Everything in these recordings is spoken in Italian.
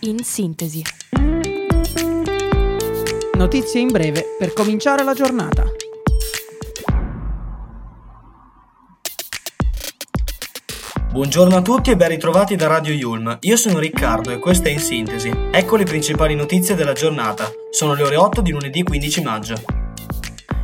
in sintesi. Notizie in breve per cominciare la giornata. Buongiorno a tutti e ben ritrovati da Radio Yulm. Io sono Riccardo e questa è In Sintesi. Ecco le principali notizie della giornata. Sono le ore 8 di lunedì 15 maggio.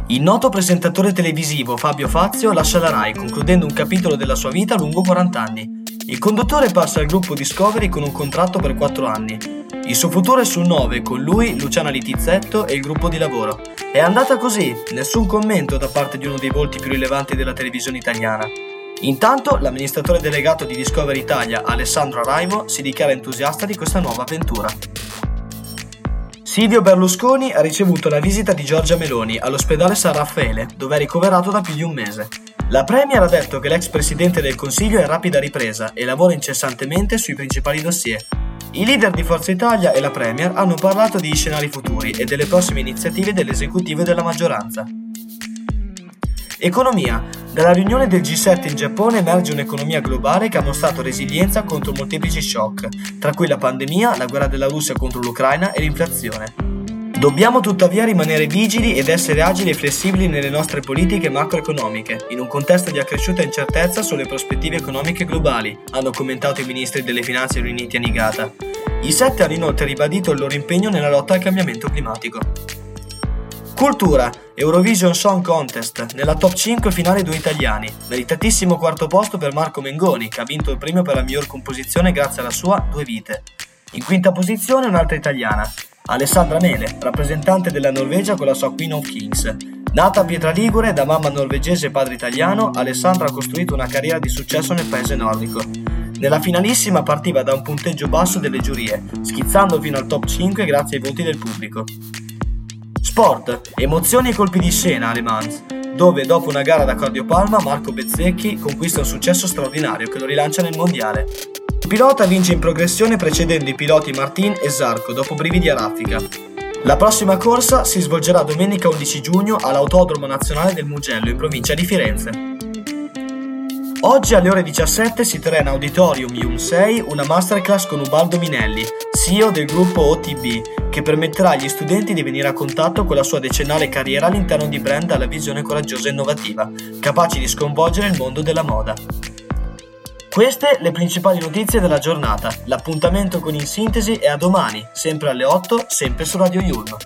Il noto presentatore televisivo Fabio Fazio lascia la RAI concludendo un capitolo della sua vita lungo 40 anni. Il conduttore passa al gruppo Discovery con un contratto per 4 anni. Il suo futuro è sul 9, con lui, Luciana Litizzetto e il gruppo di lavoro. È andata così, nessun commento da parte di uno dei volti più rilevanti della televisione italiana. Intanto, l'amministratore delegato di Discovery Italia, Alessandro Araimo, si dichiara entusiasta di questa nuova avventura. Silvio Berlusconi ha ricevuto la visita di Giorgia Meloni all'ospedale San Raffaele, dove è ricoverato da più di un mese. La Premier ha detto che l'ex presidente del Consiglio è in rapida ripresa e lavora incessantemente sui principali dossier. I leader di Forza Italia e la Premier hanno parlato di scenari futuri e delle prossime iniziative dell'esecutivo e della maggioranza. Economia. Dalla riunione del G7 in Giappone emerge un'economia globale che ha mostrato resilienza contro molteplici shock, tra cui la pandemia, la guerra della Russia contro l'Ucraina e l'inflazione. Dobbiamo tuttavia rimanere vigili ed essere agili e flessibili nelle nostre politiche macroeconomiche, in un contesto di accresciuta incertezza sulle prospettive economiche globali, hanno commentato i ministri delle finanze riuniti a Nigata. I sette hanno inoltre ribadito il loro impegno nella lotta al cambiamento climatico. Cultura, Eurovision Song Contest, nella top 5 finale due italiani, meritatissimo quarto posto per Marco Mengoni, che ha vinto il premio per la miglior composizione grazie alla sua Due Vite. In quinta posizione un'altra italiana, Alessandra Mele, rappresentante della Norvegia con la sua Queen of Kings. Nata a Pietraligure da mamma norvegese e padre italiano, Alessandra ha costruito una carriera di successo nel paese nordico. Nella finalissima partiva da un punteggio basso delle giurie, schizzando fino al top 5 grazie ai voti del pubblico. Sport, emozioni e colpi di scena a Le Mans, dove dopo una gara da cardiopalma Marco Bezzecchi conquista un successo straordinario che lo rilancia nel mondiale. Il pilota vince in progressione precedendo i piloti Martin e Zarco dopo brividi a raffica. La prossima corsa si svolgerà domenica 11 giugno all'Autodromo Nazionale del Mugello in provincia di Firenze. Oggi alle ore 17 si terrà in Auditorium Ium 6 una masterclass con Ubaldo Minelli, CEO del gruppo OTB, che permetterà agli studenti di venire a contatto con la sua decennale carriera all'interno di brand dalla visione coraggiosa e innovativa, capaci di sconvolgere il mondo della moda. Queste le principali notizie della giornata. L'appuntamento con In Sintesi è a domani, sempre alle 8, sempre su Radio Yulm.